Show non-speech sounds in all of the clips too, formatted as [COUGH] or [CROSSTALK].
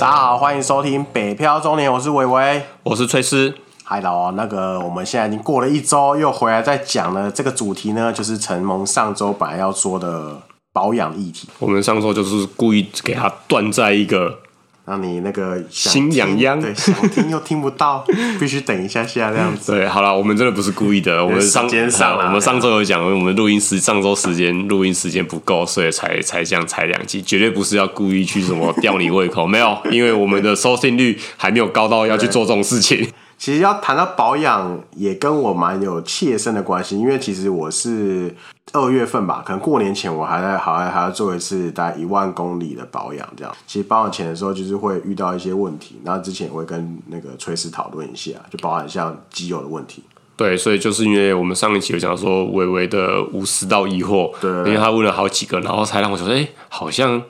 大家好，欢迎收听《北漂中年》，我是伟伟，我是崔斯。嗨，老王，那个我们现在已经过了一周，又回来再讲了这个主题呢，就是承蒙上周本来要说的保养议题。我们上周就是故意给他断在一个。让你那个心痒痒，对，想听又听不到，[LAUGHS] 必须等一下下这样子。对，好了，我们真的不是故意的，我们上上我们上周有讲，我们录音时上周时间录音时间不够，所以才才这样才两集，绝对不是要故意去什么吊你胃口，没有，因为我们的收听率还没有高到要去做这种事情。其实要谈到保养，也跟我蛮有切身的关系，因为其实我是二月份吧，可能过年前我还在，好像还要做一次大概一万公里的保养，这样。其实保养前的时候，就是会遇到一些问题，然后之前也会跟那个崔师讨论一下，就包含像机油的问题。对，所以就是因为我们上一期有讲说微微的五十道疑惑，对，因为他问了好几个，然后才让我说，哎，好像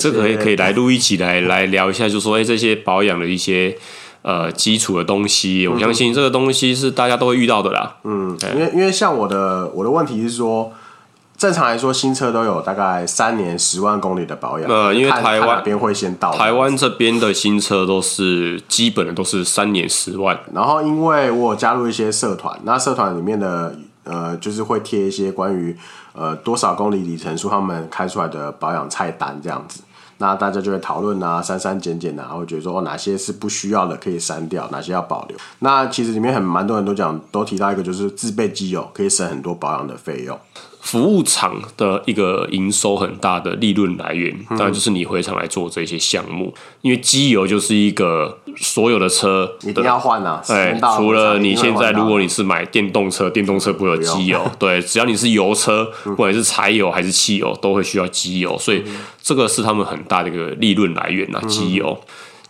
这个也可以来录一起来来聊一下，就说，哎，这些保养的一些。呃，基础的东西，我相信这个东西是大家都会遇到的啦。嗯，因为因为像我的我的问题是说，正常来说新车都有大概三年十万公里的保养。呃，因为台湾边会先到，台湾这边的新车都是基本的都是三年十万。然后因为我有加入一些社团，那社团里面的呃，就是会贴一些关于呃多少公里里程数他们开出来的保养菜单这样子。那大家就会讨论啊，删删减减啊，会觉得说哦，哪些是不需要的可以删掉，哪些要保留。那其实里面很蛮多人都讲，都提到一个就是自备机油可以省很多保养的费用。服务厂的一个营收很大的利润来源，当然就是你回厂来做这些项目，嗯、因为机油就是一个所有的车的一定要换啊。对，除了你现在如果你是买电动车，电动车不会有机油，对，只要你是油车，不管是柴油还是汽油，都会需要机油，所以这个是他们很大的一个利润来源啊，机油。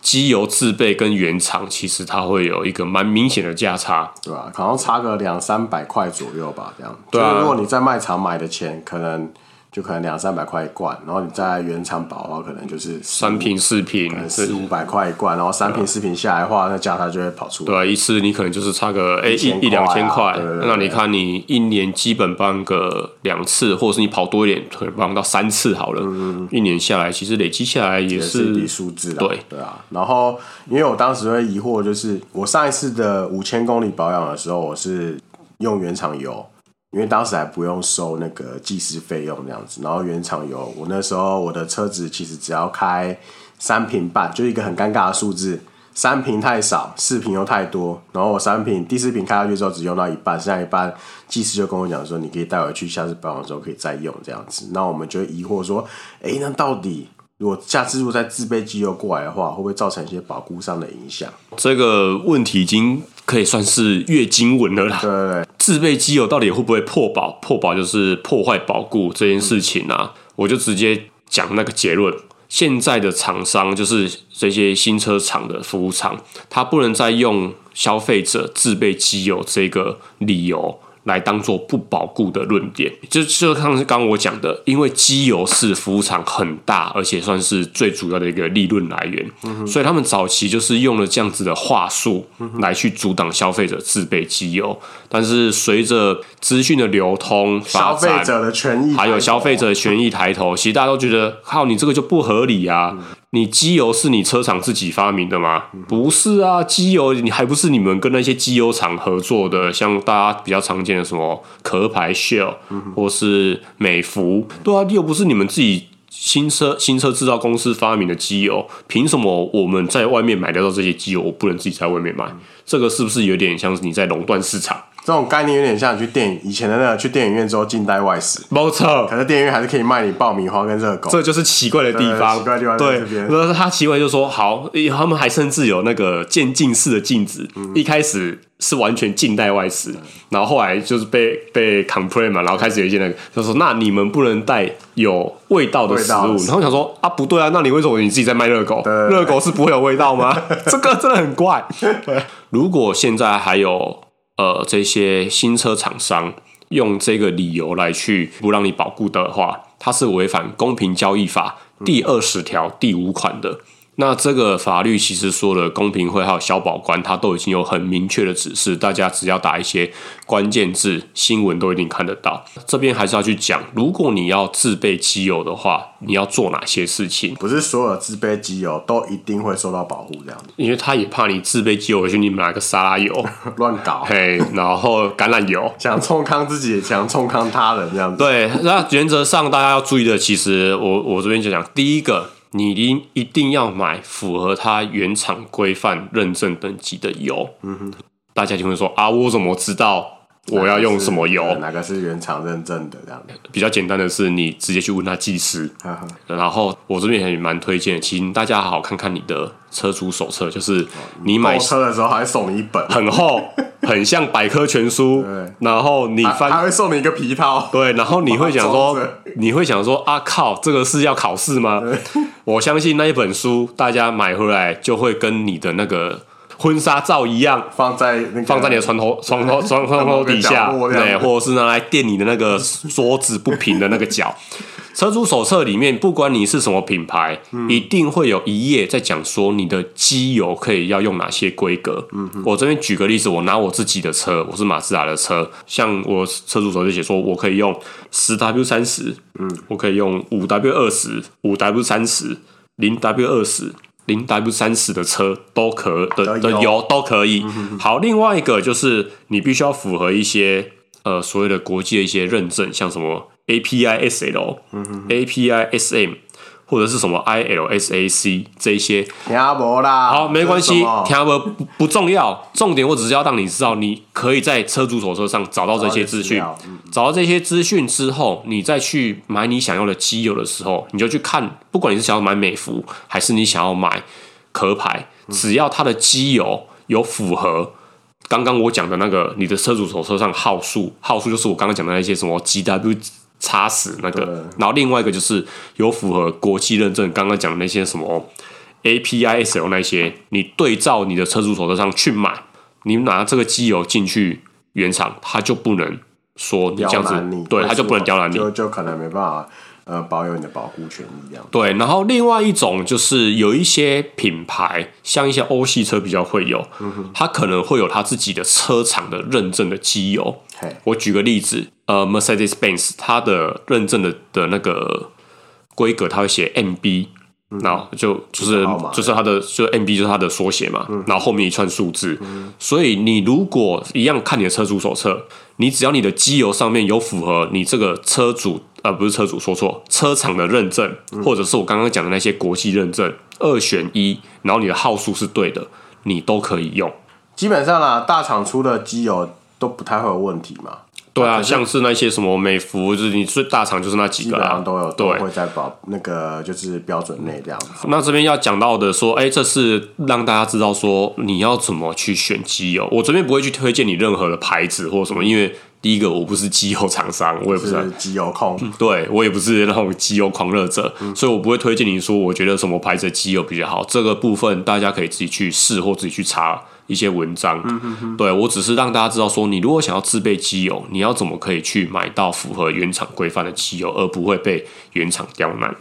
机油自备跟原厂其实它会有一个蛮明显的价差，对吧？可能差个两三百块左右吧，这样。对啊，如果你在卖场买的钱，可能。就可能两三百块一罐，然后你在原厂保的话，可能就是三瓶四瓶，四五百块一罐，然后三瓶四瓶下来的话，那价差就会跑出来。对啊，一次你可能就是差个哎一一两千块，那你看你一年基本帮个两次，或者是你跑多一点，可能帮到三次好了。嗯，一年下来，其实累积下来也是一笔数字。对对啊，然后因为我当时会疑惑，就是我上一次的五千公里保养的时候，我是用原厂油。因为当时还不用收那个计时费用这样子，然后原厂油，我那时候我的车子其实只要开三瓶半，就一个很尴尬的数字，三瓶太少，四瓶又太多，然后我三瓶第四瓶开下去之后只用到一半，剩下一半技师就跟我讲说，你可以带回去，下次保养的时候可以再用这样子。那我们就疑惑说，哎，那到底如果下次如果再自备机油过来的话，会不会造成一些保固上的影响？这个问题已经可以算是月经文了啦。对对对。自备机油到底会不会破保？破保就是破坏保固这件事情啊，嗯、我就直接讲那个结论。现在的厂商就是这些新车厂的服务厂，他不能再用消费者自备机油这个理由。来当做不保固的论点，就就像是刚刚我讲的，因为机油是服务厂很大，而且算是最主要的一个利润来源，嗯、所以他们早期就是用了这样子的话术来去阻挡消费者自备机油。但是随着资讯的流通，消费者的权益，还有消费者的权益抬头，其实大家都觉得，靠，你这个就不合理啊。嗯你机油是你车厂自己发明的吗？不是啊，机油你还不是你们跟那些机油厂合作的，像大家比较常见的什么壳牌 Shell 或是美孚，对啊，又不是你们自己新车新车制造公司发明的机油，凭什么我们在外面买得到这些机油，我不能自己在外面买？这个是不是有点像是你在垄断市场？这种概念有点像你去电影以前的那个去电影院之后禁带外食，没错。可是电影院还是可以卖你爆米花跟热狗，这就是奇怪的地方。奇怪的地方对，那他奇怪就说好，他们还甚至有那个渐进式的禁止，嗯、一开始是完全禁带外食，然后后来就是被被 complain 嘛，然后开始有一些那个就说那你们不能带有味道的食物，然后想说啊不对啊，那你为什么你自己在卖热狗？热狗是不会有味道吗？[LAUGHS] 这个真的很怪。[LAUGHS] 如果现在还有。呃，这些新车厂商用这个理由来去不让你保固的话，它是违反公平交易法第二十条第五款的。那这个法律其实说了，公平会还有小保官，他都已经有很明确的指示，大家只要打一些关键字，新闻都一定看得到。这边还是要去讲，如果你要自备机油的话，你要做哪些事情？不是所有自备机油都一定会受到保护，这样子。因为他也怕你自备机油回去，你买个沙拉油 [LAUGHS] 乱搞，嘿，然后橄榄油想冲康自己，也想冲康他人，这样子。对，那原则上大家要注意的，其实我我这边就讲第一个。你一定一定要买符合它原厂规范认证等级的油。嗯哼，大家就会说啊，我怎么知道我要用什么油？哪个是原厂认证的？这样比较简单的是，你直接去问他技师。然后我这边也蛮推荐，请大家好好看看你的车主手册，就是你买车的时候还送你一本，很厚。[LAUGHS] 很像百科全书，然后你翻，还会送你一个皮套，对，然后你会想说，[LAUGHS] 你会想说啊靠，这个是要考试吗？我相信那一本书，大家买回来就会跟你的那个婚纱照一样，放在、那个、放在你的床头床头 [LAUGHS] 床头底下，对，或者是拿来垫你的那个桌子不平的那个角。车主手册里面，不管你是什么品牌，嗯、一定会有一页在讲说你的机油可以要用哪些规格。嗯、我这边举个例子，我拿我自己的车，我是马自达的车，像我车主手册就写说，我可以用十 W 三十，嗯，我可以用五 W 二十，五 W 三十，零 W 二十，零 W 三十的车都可的的油都可以。好，另外一个就是你必须要符合一些呃所谓的国际的一些认证，像什么。API SL、嗯、哼 API SM 或者是什么 ILSAC 这一些，听不啦，好，没关系，听不不不重要，重点我只是要让你知道，你可以在车主手册上找到这些资讯，嗯、找到这些资讯之后，你再去买你想要的机油的时候，你就去看，不管你是想要买美孚，还是你想要买壳牌，只要它的机油有符合。刚刚我讲的那个，你的车主手册上号数，号数就是我刚刚讲的那些什么 GW 叉十那个，然后另外一个就是有符合国际认证，刚刚讲的那些什么 APISL 那些，你对照你的车主手册上去买，你拿这个机油进去原厂，他就不能说你这样子，对，他就不能刁难你，就就可能没办法。呃，保有你的保护权一样。对，然后另外一种就是有一些品牌，像一些欧系车比较会有，嗯、它可能会有它自己的车厂的认证的机油。嘿我举个例子，呃，Mercedes-Benz 它的认证的的那个规格，它会写 MB，然后就就是就是它的就 MB 就是它的缩写嘛，嗯、然后后面一串数字。嗯、所以你如果一样看你的车主手册，你只要你的机油上面有符合你这个车主。呃、不是车主说错，车厂的认证，或者是我刚刚讲的那些国际认证，二选一，然后你的号数是对的，你都可以用。基本上啊，大厂出的机油都不太会有问题嘛。对啊，像是那些什么美孚，就是你最大厂就是那几个、啊，基本上都有，对，都会在保那个就是标准内这样子。那这边要讲到的说，哎、欸，这是让大家知道说你要怎么去选机油。我这边不会去推荐你任何的牌子或什么，因为。第一个，我不是机油厂商，我也不是机油控，对，我也不是那种机油狂热者，嗯、所以我不会推荐你说，我觉得什么牌子的机油比较好。这个部分大家可以自己去试或自己去查一些文章。对，我只是让大家知道说，你如果想要自备机油，你要怎么可以去买到符合原厂规范的机油，而不会被原厂刁难。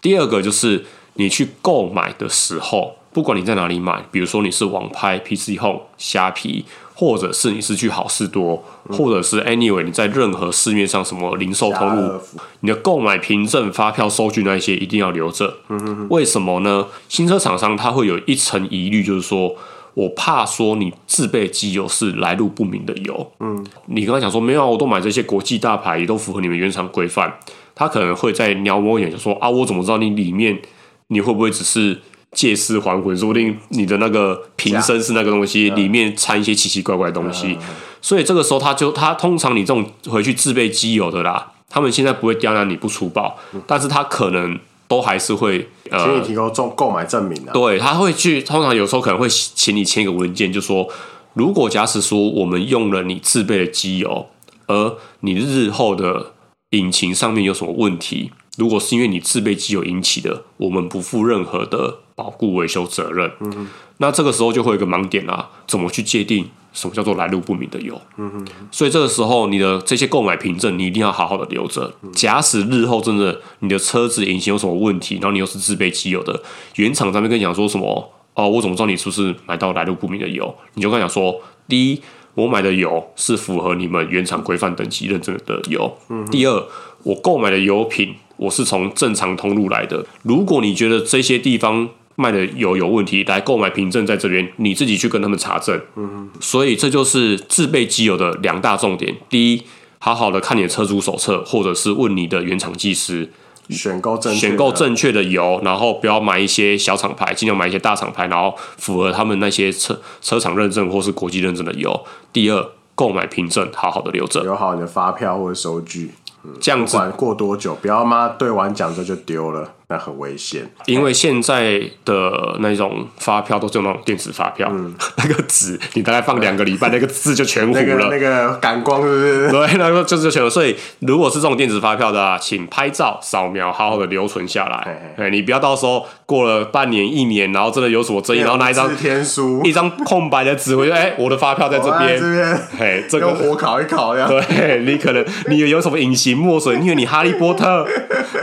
第二个就是你去购买的时候，不管你在哪里买，比如说你是网拍、PC Home、虾皮。或者是你是去好事多，嗯、或者是 anyway 你在任何市面上什么零售通路，你的购买凭证、发票、收据那些一定要留着。嗯、哼哼为什么呢？新车厂商他会有一层疑虑，就是说我怕说你自备机油是来路不明的油。嗯，你刚才讲说没有啊，我都买这些国际大牌，也都符合你们原厂规范，他可能会在瞄我一眼，就说啊，我怎么知道你里面你会不会只是？借尸还魂，说不定你的那个瓶身是那个东西，里面掺一些奇奇怪怪的东西，所以这个时候他就他通常你这种回去自备机油的啦，他们现在不会刁难你不出保，但是他可能都还是会呃，请你提供购购买证明的，对，他会去通常有时候可能会请你签一个文件，就说如果假使说我们用了你自备的机油，而你日后的引擎上面有什么问题，如果是因为你自备机油引起的，我们不负任何的保固维修责任。嗯哼，那这个时候就会有一个盲点啦，怎么去界定什么叫做来路不明的油。嗯哼。所以这个时候，你的这些购买凭证，你一定要好好的留着。假使日后真的你的车子引擎有什么问题，然后你又是自备机油的，原厂上面跟你讲说什么？哦，我怎么知道你是不是买到来路不明的油？你就跟他讲说，第一，我买的油是符合你们原厂规范等级认证的油。嗯。第二，我购买的油品我是从正常通路来的。如果你觉得这些地方卖的油有问题，来购买凭证在这边，你自己去跟他们查证。嗯。所以这就是自备机油的两大重点。第一，好好的看你的车主手册，或者是问你的原厂技师。选购正选购正确的油，然后不要买一些小厂牌，尽量买一些大厂牌，然后符合他们那些车车厂认证或是国际认证的油。第二，购买凭证好好的留着，留好你的发票或者收据。这样子，管过多久，不要妈对完奖之后就丢了，那很危险。因为现在的那种发票都是用那种电子发票，嗯、[LAUGHS] 那个纸你大概放两个礼拜，那个字就全糊了。那个那个感光是不是？对，那个就是全。所以如果是这种电子发票的啊，请拍照扫描，好好的留存下来。嘿嘿，你不要到时候过了半年一年，然后真的有什么争议，然后拿一张天书，一张空白的纸，我就哎，我的发票在这边，这边，嘿，这个用火烤一烤呀。对，你可能你有什么隐形墨水，因为你哈利波特，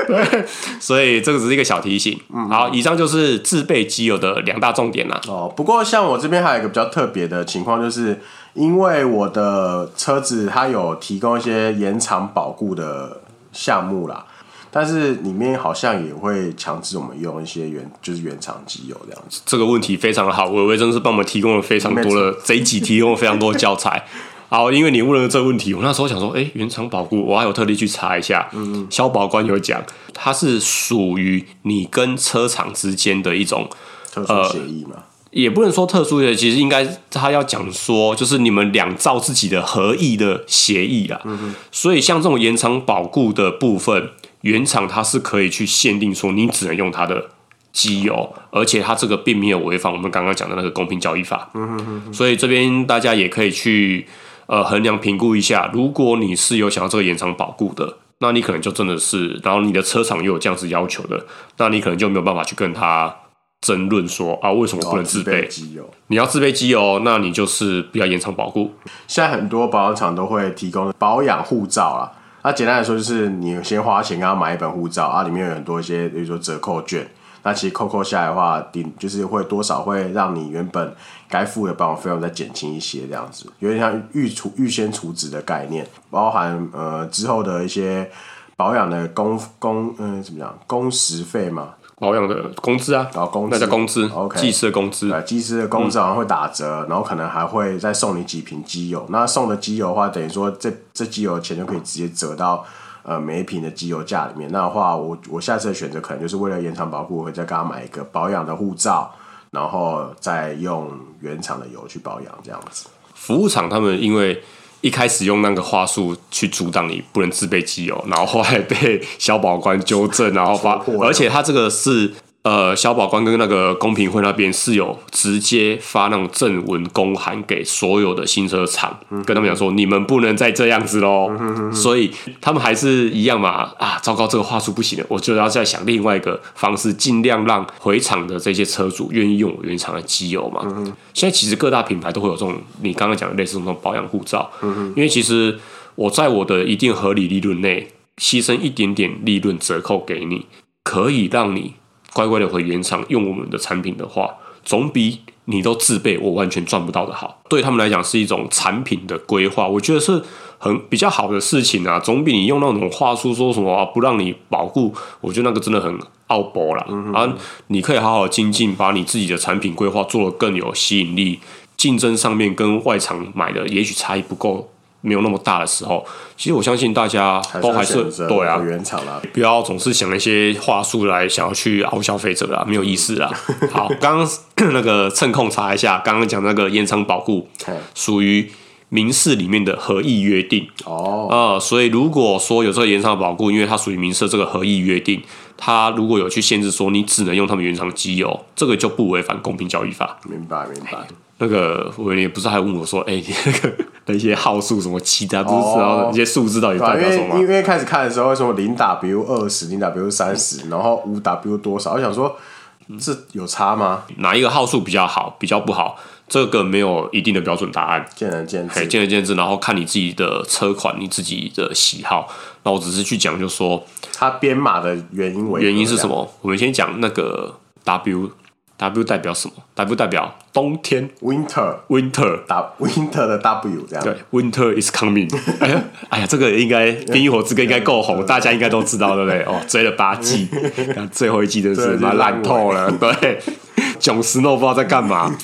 对，所以这个只是一个小提醒。嗯，好，以上就是自备机油的两大重点啦。哦，不过像我这边还有一个比较特别的情况，就是因为我的车子它有提供一些延长保固的项目啦，但是里面好像也会强制我们用一些原就是原厂机油这样子。这个问题非常的好，伟伟真是帮我们提供了非常多的这一集提供了非常多的教材。[LAUGHS] 好，因为你问了这个问题，我那时候想说，哎、欸，原厂保固，我还有特地去查一下。嗯，消保官有讲，它是属于你跟车厂之间的一种特殊协议嘛、呃，也不能说特殊的，其实应该他要讲说，就是你们两造自己的合意的协议啊。嗯哼，所以像这种延长保固的部分，原厂它是可以去限定说，你只能用它的机油，而且它这个并没有违反我们刚刚讲的那个公平交易法。嗯哼哼哼，所以这边大家也可以去。呃，衡量评估一下，如果你是有想要这个延长保固的，那你可能就真的是，然后你的车厂又有这样子要求的，那你可能就没有办法去跟他争论说啊，为什么不能自备机油？你要自备机油，那你就是不要延长保固。现在很多保养厂都会提供保养护照啊，那简单来说就是你先花钱给他买一本护照啊，里面有很多一些，比如说折扣券。那其实扣扣下来的话，顶就是会多少会让你原本该付的保养费用再减轻一些，这样子有点像预储预先储值的概念，包含呃之后的一些保养的工工嗯怎么讲工时费嘛，保养的工资啊，然后工资那叫工资，OK，技师的工资，对，技师的工资好像会打折，嗯，然后可能还会再送你几瓶机油，那送的机油的话，等于说这这机油的钱就可以直接折到。呃，每一瓶的机油价里面，那的话，我我下次的选择可能就是为了延长保护，我会再给他买一个保养的护照，然后再用原厂的油去保养这样子。服务厂他们因为一开始用那个话术去阻挡你不能自备机油，然后后来被消保官纠正，然后发，而且他这个是。呃，小保官跟那个公平会那边是有直接发那种正文公函给所有的新车厂，嗯，跟他们讲说，你们不能再这样子喽，嗯。所以他们还是一样嘛，啊，糟糕，这个话术不行了，我就要再想另外一个方式，尽量让回厂的这些车主愿意用我原厂的机油嘛，嗯。现在其实各大品牌都会有这种你刚刚讲的类似这种保养护照，嗯，因为其实我在我的一定合理利润内牺牲一点点利润折扣给你，可以让你。乖乖的回原厂用我们的产品的话，总比你都自备我完全赚不到的好。对他们来讲是一种产品的规划，我觉得是很比较好的事情啊。总比你用那种话术说什么啊不让你保护，我觉得那个真的很奥博啦。嗯。啊，你可以好好精进，把你自己的产品规划做得更有吸引力，竞争上面跟外厂买的也许差异不够。没有那么大的时候，其实我相信大家都还是对啊，原厂啦，不要总是想一些话术来想要去熬消费者啦，没有意思啦。[LAUGHS] 好，刚刚 [COUGHS] 那个趁空查一下，刚刚讲那个延长保护，属于民事里面的合意约定哦，呃，所以如果说有这个延长保固，因为它属于民事这个合意约定，它如果有去限制说你只能用他们原厂机油，这个就不违反公平交易法。明白，明白。那个我也不是还问我说，哎、欸，你那个那些号数什么七啊，不是知道那些数字到底代表什么？因为因为开始看的时候，为什么零 W 二十，零 W 三十，然后五 W 多少？我想说，这有差吗？哪一个号数比较好，比较不好？这个没有一定的标准答案，见仁见智，见仁见智。然后看你自己的车款，你自己的喜好。那我只是去讲，就说它编码的原因为原因是什么？我们先讲那个 W。W 代表什么？W 代表冬天，Winter，Winter，[LAUGHS] 打 Winter 的 W 这样。对，Winter is coming。[LAUGHS] 哎呀，哎呀，这个应该《冰与火之歌》应该够红，大家应该都知道，对不对？[LAUGHS] 哦，追了八季，最后一季真是妈烂透了。对，Jon Snow 不知道在干嘛。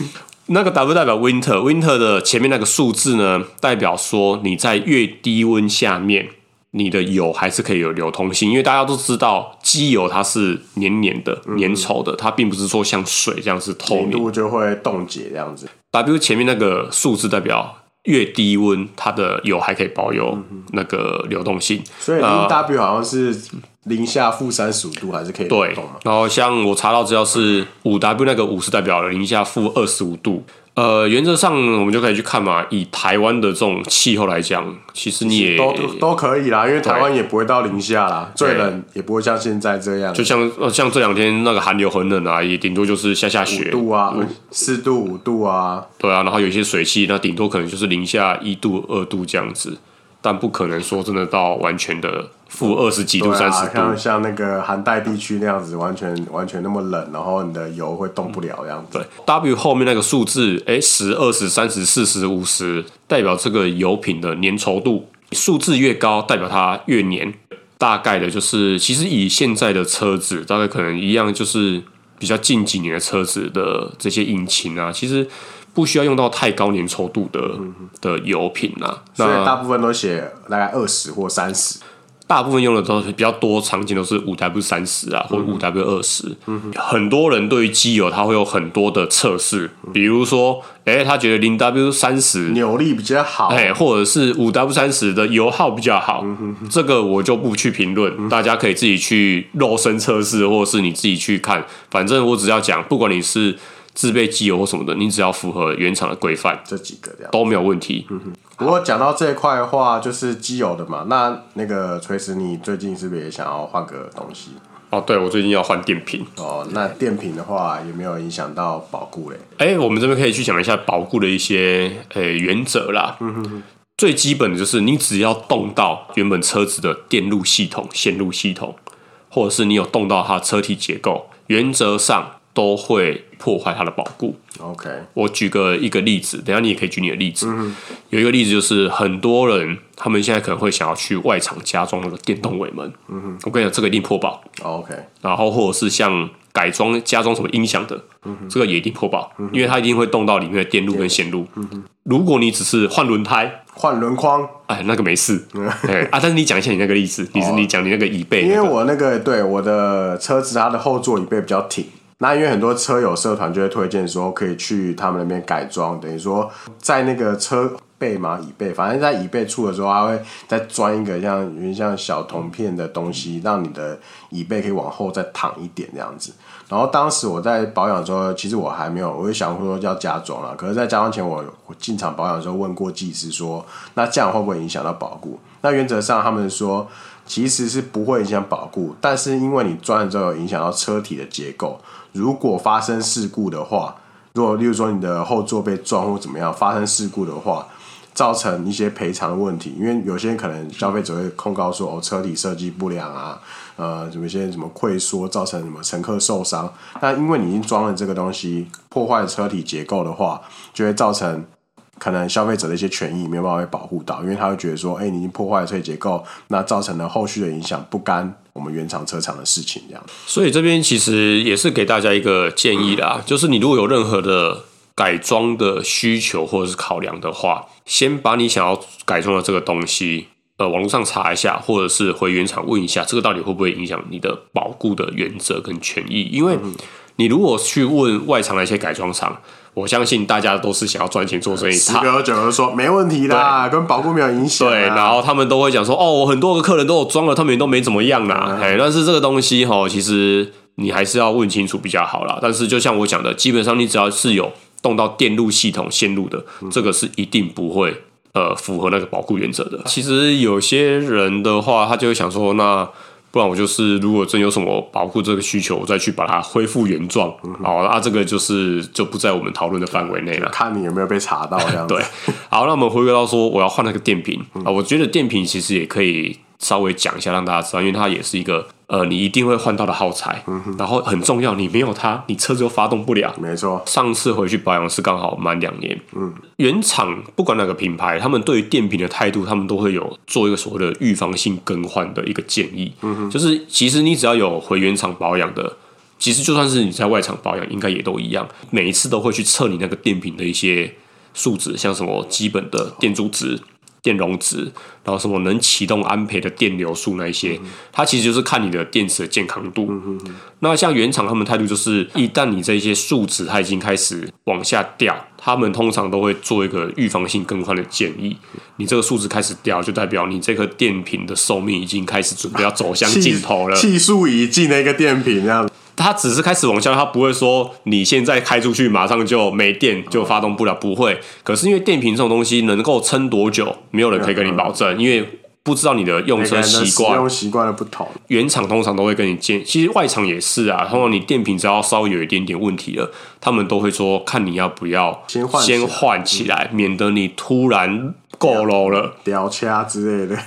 那个 W 代表 Winter，Winter 的前面那个数字呢，代表说你在越低温下面。你的油还是可以有流通性，因为大家都知道机油它是黏黏的、粘稠的，嗯、它并不是说像水这样是透明，度就会冻结这样子。W 前面那个数字代表越低温，它的油还可以保有那个流动性。所以 W 好像是零下负三十五度还是可以？对。然后像我查到资料是五 W 那个五是代表了零下负二十五度。呃，原则上我们就可以去看嘛。以台湾的这种气候来讲，其实你也都都可以啦，因为台湾也不会到零下啦，最冷也不会像现在这样。就像呃，像这两天那个寒流很冷啊，也顶多就是下下雪，五度啊，四度五度啊，对啊，然后有一些水汽，那顶多可能就是零下一度二度这样子。但不可能说真的到完全的负二十几度、三十度，像像那个寒带地区那样子，完全完全那么冷，然后你的油会动不了这样子。对，W 后面那个数字，哎，十、二十、三十、四十、五十，代表这个油品的粘稠度，数字越高，代表它越粘。大概的就是，其实以现在的车子，大概可能一样，就是比较近几年的车子的这些引擎啊，其实。不需要用到太高粘稠度的的油品啊，所以大部分都写大概二十或三十，大部分用的都是比较多，场景都是五 W 三十啊，或五 W 二十。很多人对于机油，他会有很多的测试，比如说，哎、欸，他觉得零 W 三十扭力比较好，哎、欸，或者是五 W 三十的油耗比较好，这个我就不去评论，大家可以自己去肉身测试，或者是你自己去看，反正我只要讲，不管你是。自备机油或什么的，你只要符合原厂的规范，这几个这样都没有问题。嗯哼。不过讲到这一块的话，就是机油的嘛。那那个锤石，你最近是不是也想要换个东西？哦，对，我最近要换电瓶。哦，那电瓶的话有没有影响到保固嘞？哎、欸，我们这边可以去讲一下保固的一些呃、欸、原则啦。嗯哼哼。最基本的就是你只要动到原本车子的电路系统、线路系统，或者是你有动到它车体结构，原则上。都会破坏它的保固。OK，我举个一个例子，等下你也可以举你的例子。嗯、有一个例子就是，很多人他们现在可能会想要去外厂加装那个电动尾门。嗯哼，我跟你讲，这个一定破保。OK，然后或者是像改装加装什么音响的，这个也一定破保，嗯、因为它一定会动到里面的电路跟线路。嗯、哼如果你只是换轮胎、换轮框，哎，那个没事。[LAUGHS] 哎啊，但是你讲一下你那个例子，你是你讲你那个椅背、那个，因为我那个对我的车子，它的后座椅背比较挺。那因为很多车友社团就会推荐说，可以去他们那边改装，等于说在那个车背嘛，椅背，反正在椅背处的时候，他会再钻一个像有点像小铜片的东西，让你的椅背可以往后再躺一点这样子。然后当时我在保养的时候，其实我还没有，我就想说要加装了。可是，在加装前我，我进场保养的时候问过技师说，那这样会不会影响到保固？那原则上他们说其实是不会影响保固，但是因为你钻了之后有影响到车体的结构。如果发生事故的话，如果例如说你的后座被撞或怎么样发生事故的话，造成一些赔偿的问题，因为有些人可能消费者会控告说哦，车体设计不良啊，呃，什么一些什么溃缩造成什么乘客受伤，那因为你已经装了这个东西破坏车体结构的话，就会造成。可能消费者的一些权益没有办法被保护到，因为他会觉得说，哎、你已经破坏了车体结构，那造成了后续的影响，不干我们原厂车厂的事情，这样。所以这边其实也是给大家一个建议啦，就是你如果有任何的改装的需求或者是考量的话，先把你想要改装的这个东西，呃，网络上查一下，或者是回原厂问一下，这个到底会不会影响你的保固的原则跟权益？因为你如果去问外厂的一些改装厂。我相信大家都是想要赚钱做生意，十个有九个说没问题啦，跟保固没有影响。对，然后他们都会讲说，哦，我很多个客人都有装了，他们也都没怎么样啦。哎、嗯，但是这个东西哈，其实你还是要问清楚比较好啦。但是就像我讲的，基本上你只要是有动到电路系统线路的，嗯、这个是一定不会呃符合那个保护原则的。其实有些人的话，他就会想说，那不然我就是如果真有什么保护这个需求，我再去把它恢复原状。好、嗯，那、啊、这个就是就不在我们讨论的范围内了。看你有没有被查到这样子。[LAUGHS] 对，好，那我们回归到说我要换那个电瓶啊、嗯，我觉得电瓶其实也可以稍微讲一下，让大家知道，因为它也是一个。呃，你一定会换到的耗材，嗯，然后很重要，你没有它，你车子又发动不了。没错，上次回去保养是刚好满两年。嗯，原厂不管哪个品牌，他们对于电瓶的态度，他们都会有做一个所谓的预防性更换的一个建议。嗯哼，就是其实你只要有回原厂保养的，其实就算是你在外厂保养，应该也都一样，每一次都会去测你那个电瓶的一些数值，像什么基本的电阻值。电容值，然后什么能启动安培的电流数那一些，嗯，它其实就是看你的电池的健康度。嗯、那像原厂他们态度就是，一旦你这些数值它已经开始往下掉，他们通常都会做一个预防性更换的建议。你这个数值开始掉，就代表你这个电瓶的寿命已经开始准备要走向 [LAUGHS] 尽头了，气数已尽的一个电瓶这样。它只是开始往下，它不会说你现在开出去马上就没电就发动不了，不会。可是因为电瓶这种东西能够撑多久，没有人可以跟你保证，因为不知道你的用车习惯、用习惯的不同。原厂通常都会跟你建，其实外厂也是啊。通常你电瓶只要稍微有一点点问题了，他们都会说看你要不要先换先换起来，免得你突然够 low 了掉掐之类的。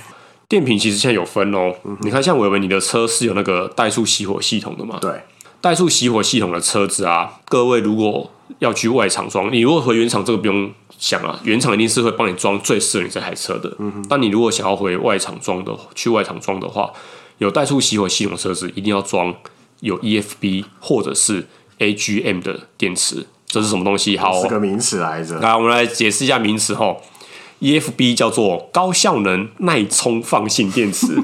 电瓶其实现在有分哦，你看像伟伟你的车是有那个怠速熄火系统的嘛？对。怠速熄火系统的车子啊，各位如果要去外厂装，你如果回原厂，这个不用想啊，原厂一定是会帮你装最适合你这台车的。嗯哼。但你如果想要回外厂装的，去外厂装的话，有怠速熄火系统的车子一定要装有 EFB 或者是 AGM 的电池。这是什么东西？好，是个名词来着。来，我们来解释一下名词哈。EFB 叫做高效能耐充放性电池。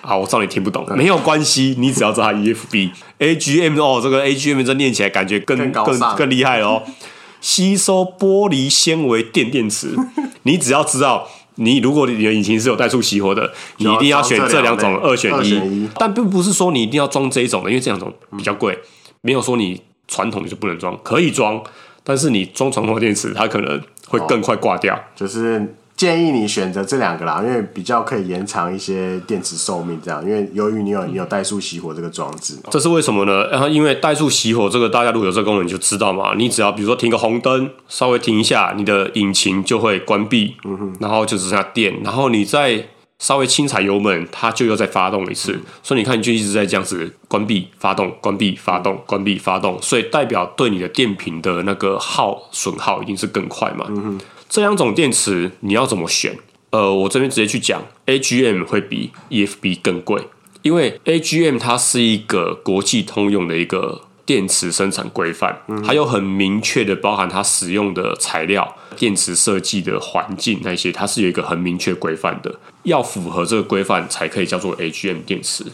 好，我知道你听不懂，没有关系，你只要知道 EFB、[LAUGHS] AGM 哦，这个 AGM 这念起来感觉更更更，更厉害哦。[LAUGHS] 吸收玻璃纤维电电池，[LAUGHS] 你只要知道，你如果你的引擎是有怠速熄火的，你一定要选这两种二选一。但并不是说你一定要装这一种的，因为这两种比较贵，没有说你传统的就不能装，可以装，但是你装传统的电池，它可能会更快挂掉，就是。建议你选择这两个啦，因为比较可以延长一些电池寿命。这样，因为由于你有你有怠速熄火这个装置，这是为什么呢？然后因为怠速熄火这个，大家如果有这个功能，你就知道嘛。你只要比如说停个红灯，稍微停一下，你的引擎就会关闭，嗯哼，然后就只剩下电，然后你再稍微轻踩油门，它就又再发动一次。嗯、所以你看，你就一直在这样子关闭、发动、关闭、发动、关闭、发动，所以代表对你的电瓶的那个耗损耗一定是更快嘛。嗯哼，这两种电池你要怎么选？呃，我这边直接去讲，AGM 会比 EFB 更贵，因为 AGM 它是一个国际通用的一个电池生产规范，还有很明确的包含它使用的材料、电池设计的环境那些，它是有一个很明确规范的，要符合这个规范才可以叫做 AGM 电池。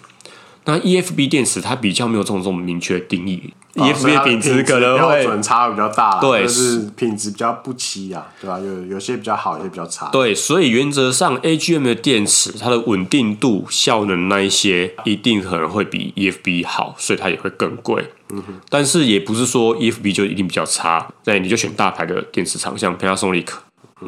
那 EFB 电池它比较没有这种这种明确定义。EFB 品质可能会标准差比较大，对，就是品质比较不齐啊，对吧？有有些比较好，有些比较差。对，所以原则上 AGM 的电池，它的稳定度、效能那一些，一定可能会比 EFB 好，所以它也会更贵。嗯哼。但是也不是说 EFB 就一定比较差，对，你就选大牌的电池厂，像 Panasonic，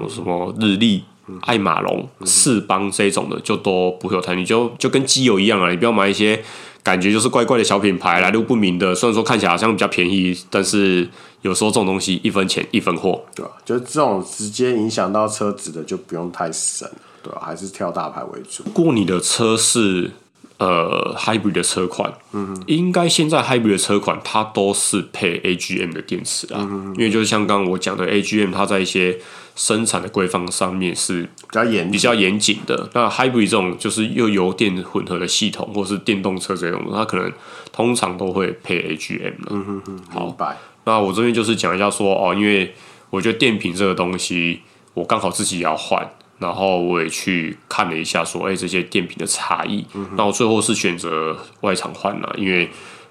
什么日立、爱马龙、四邦这种的，就都不会有太，你就就跟机油一样啊，你不要买一些。感觉就是怪怪的小品牌，来路不明的。虽然说看起来好像比较便宜，但是有时候这种东西一分钱一分货，对吧？就这种直接影响到车子的，就不用太省，对吧？还是挑大牌为主。过你的车是呃 hybrid 的车款，嗯，应该现在 hybrid 的车款它都是配 AGM 的电池啊，嗯，因为就是像刚刚我讲的 AGM，它在一些。生产的规范上面是比较严、比较严谨的。那 hybrid 这种就是又油电混合的系统，或是电动车这种，它可能通常都会配 AGM 的。嗯哼哼，好。那我这边就是讲一下说哦，因为我觉得电瓶这个东西，我刚好自己也要换，然后我也去看了一下说，哎、欸，这些电瓶的差异。嗯、那我最后是选择外厂换了，因为。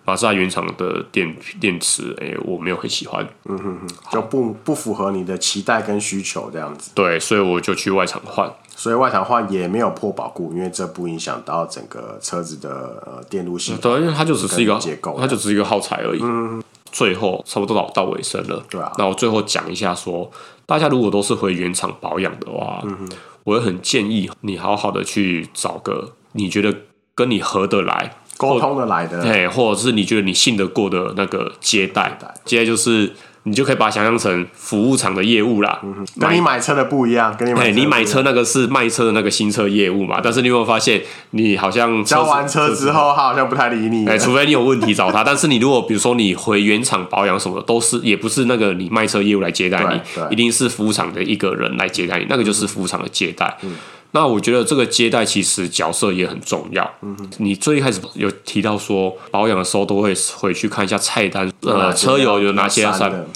马自达原厂的电电池，哎、欸，我没有很喜欢，嗯哼哼，就不不符合你的期待跟需求这样子。对，所以我就去外厂换，所以外厂换也没有破保固，因为这不影响到整个车子的呃电路系统。对，因为它就只是一个结构，它就只是一个耗材而已。嗯，最后差不多到到尾声了，对啊。那我最后讲一下说，大家如果都是回原厂保养的话，嗯哼，我也很建议你好好的去找个你觉得。跟你合得来、沟通得来的，对，或者是你觉得你信得过的那个接待，接待就是。你就可以把它想象成服务厂的业务啦，嗯、跟你买车的不一样，跟你买车你买车那个是卖车的那个新车业务嘛，但是你有没有发现，你好像交完车之后，他好像不太理你，哎，除非你有问题找他，但是你如果比如说你回原厂保养什么的，都是也不是那个你卖车业务来接待你，一定是服务厂的一个人来接待你，那个就是服务厂的接待。嗯那我觉得这个接待其实角色也很重要。嗯哼，你最一开始有提到说保养的时候都会回去看一下菜单，呃，车友有哪些要删？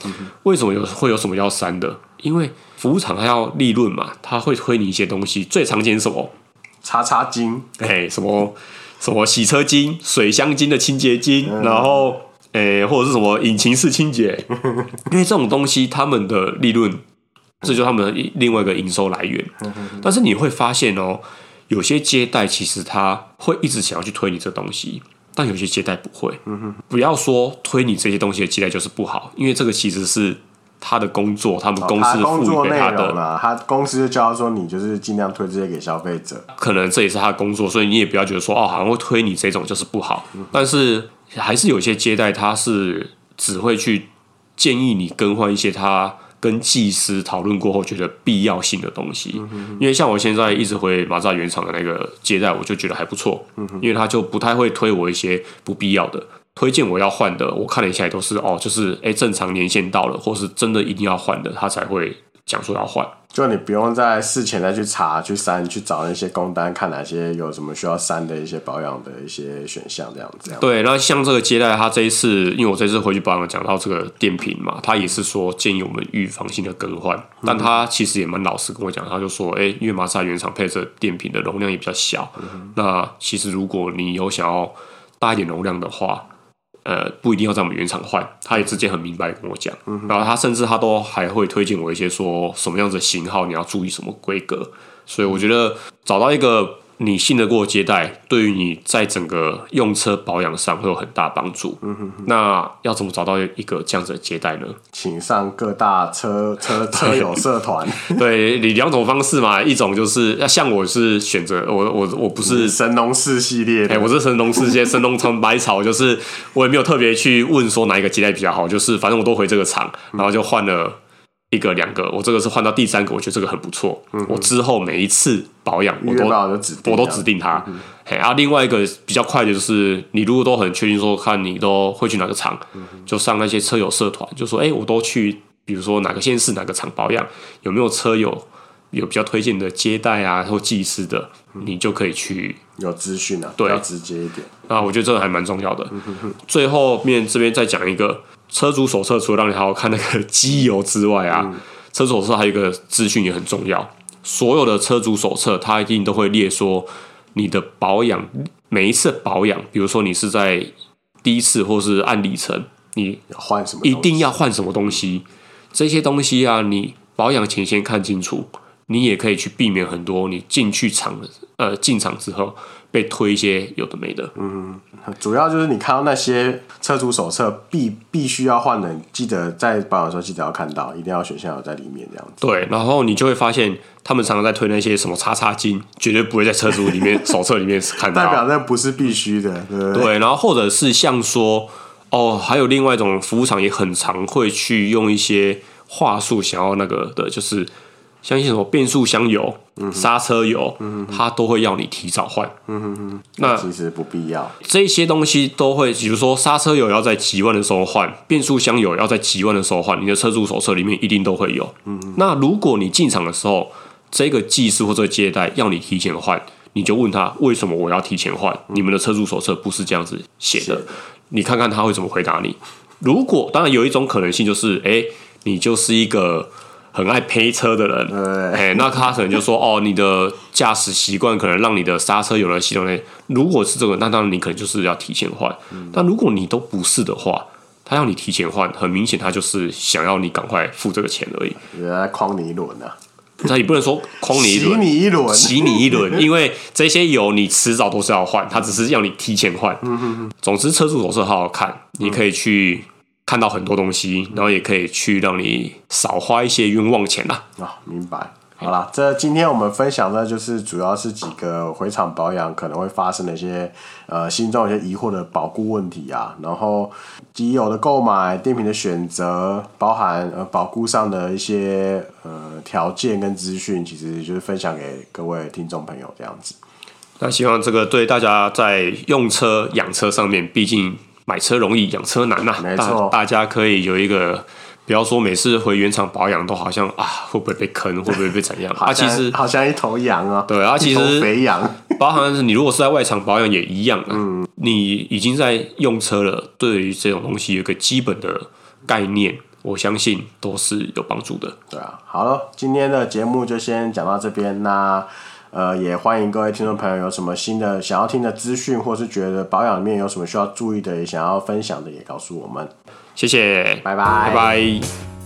为什么有会有什么要删的？因为服务厂它要利润嘛，它会推你一些东西。最常见是什么？擦擦精，哎，什么什么洗车精、水箱精的清洁精，嗯、然后哎，或者是什么引擎式清洁，[LAUGHS] 因为这种东西他们的利润。这就是他们的另外一个营收来源，但是你会发现哦，有些接待其实他会一直想要去推你这东西，但有些接待不会。不要说推你这些东西的接待就是不好，因为这个其实是他的工作，他们公司赋予给他的。他公司就教他说你就是尽量推这些给消费者，可能这也是他的工作，所以你也不要觉得说哦，好像会推你这种就是不好。但是还是有些接待他是只会去建议你更换一些他。跟技师讨论过后，觉得必要性的东西，嗯、哼哼因为像我现在一直回马自达原厂的那个接待，我就觉得还不错，嗯、因为他就不太会推我一些不必要的，推荐我要换的，我看了一下也都是哦，就是哎正常年限到了，或是真的一定要换的，他才会讲说要换。就你不用在事前再去查、去删、去找那些工单，看哪些有什么需要删的一些保养的一些选项，这样子。对，那像这个接待，他这一次，因为我这次回去保养讲到这个电瓶嘛，他也是说建议我们预防性的更换，但他其实也蛮老实跟我讲，他就说，哎、欸，因为马自达原厂配置电瓶的容量也比较小，嗯、那其实如果你有想要大一点容量的话。呃，不一定要在我们原厂换，他也直接很明白跟我讲，然后他甚至他都还会推荐我一些说什么样子的型号你要注意什么规格，所以我觉得找到一个。你信得过接待，对于你在整个用车保养上会有很大帮助。嗯哼哼。那要怎么找到一个这样子的接待呢？请上各大车车车友社团。[LAUGHS] 对，你两种方式嘛，一种就是要像我是选择我我我不是神农氏系列，哎，我是神农氏系列，神农尝百草，就是我也没有特别去问说哪一个接待比较好，就是反正我都回这个厂，然后就换了。一个两个，我这个是换到第三个，我觉得这个很不错。嗯、我之后每一次保养，我都我都指定它。嗯、哼嘿，啊，另外一个比较快的就是，你如果都很确定说，看你都会去哪个厂，嗯、就上那些车友社团，就说，哎、欸，我都去，比如说哪个县市哪个厂保养，有没有车友有比较推荐的接待啊或技师的，你就可以去有资讯啊，对，要直接一点。啊，我觉得这个还蛮重要的。最后面这边再讲一个。车主手册除了让你好好看那个机油之外啊，嗯、车主手册还有一个资讯也很重要。所有的车主手册，它一定都会列说你的保养，每一次保养，比如说你是在第一次或是按里程，你换什么，一定要换什么东西。这些东西啊，你保养前先看清楚，你也可以去避免很多你进去厂呃进厂之后。被推一些有的没的，嗯，主要就是你看到那些车主手册必必须要换的，记得在保养的时候记得要看到，一定要选项有在里面这样子。对，然后你就会发现他们常常在推那些什么叉叉金，绝对不会在车主里面手册里面看到，代表那不是必须的，对不对？对，然后或者是像说，哦，还有另外一种服务厂也很常会去用一些话术，想要那个的，就是。像一些什么变速箱油、刹车油，它都会要你提早换。那其实不必要。这些东西都会，比如说刹车油要在几万的时候换，变速箱油要在几万的时候换，你的车主手册里面一定都会有。那如果你进场的时候，这个技师或者接待要你提前换，你就问他为什么我要提前换？你们的车主手册不是这样子写的，你看看他会怎么回答你。如果当然有一种可能性就是，哎，你就是一个。很爱呸车的人，哎对，那他可能就说，[LAUGHS] 哦，你的驾驶习惯可能让你的刹车油的系统内，如果是这个，那当然你可能就是要提前换。嗯、但如果你都不是的话，他要你提前换，很明显他就是想要你赶快付这个钱而已。原来诓你一轮呢？他也不能说诓你一轮，洗你一轮，洗你一轮，[LAUGHS] 因为这些油你迟早都是要换，他只是要你提前换。嗯、哼哼总之，车主总是好好看，你可以去。看到很多东西，然后也可以去让你少花一些冤枉钱啦。啊，明白。好了，这今天我们分享的就是主要是几个回厂保养可能会发生的一些呃心中有些疑惑的保固问题啊，然后机油的购买、电瓶的选择，包含呃保固上的一些呃条件跟资讯，其实就是分享给各位听众朋友这样子。那希望这个对大家在用车养车上面，毕竟买车容易养车难呐、啊，没错，大家可以有一个。不要说每次回原厂保养都好像啊，会不会被坑，会不会被怎样？啊，其实好像一头羊啊。对啊，其实肥羊。包含是你如果是在外厂保养也一样啊。嗯。你已经在用车了，对于这种东西有一个基本的概念，我相信都是有帮助的。对啊，好了，今天的节目就先讲到这边。那呃，也欢迎各位听众朋友有什么新的想要听的资讯，或是觉得保养里面有什么需要注意的，也想要分享的，也告诉我们。谢谢，拜拜，拜拜。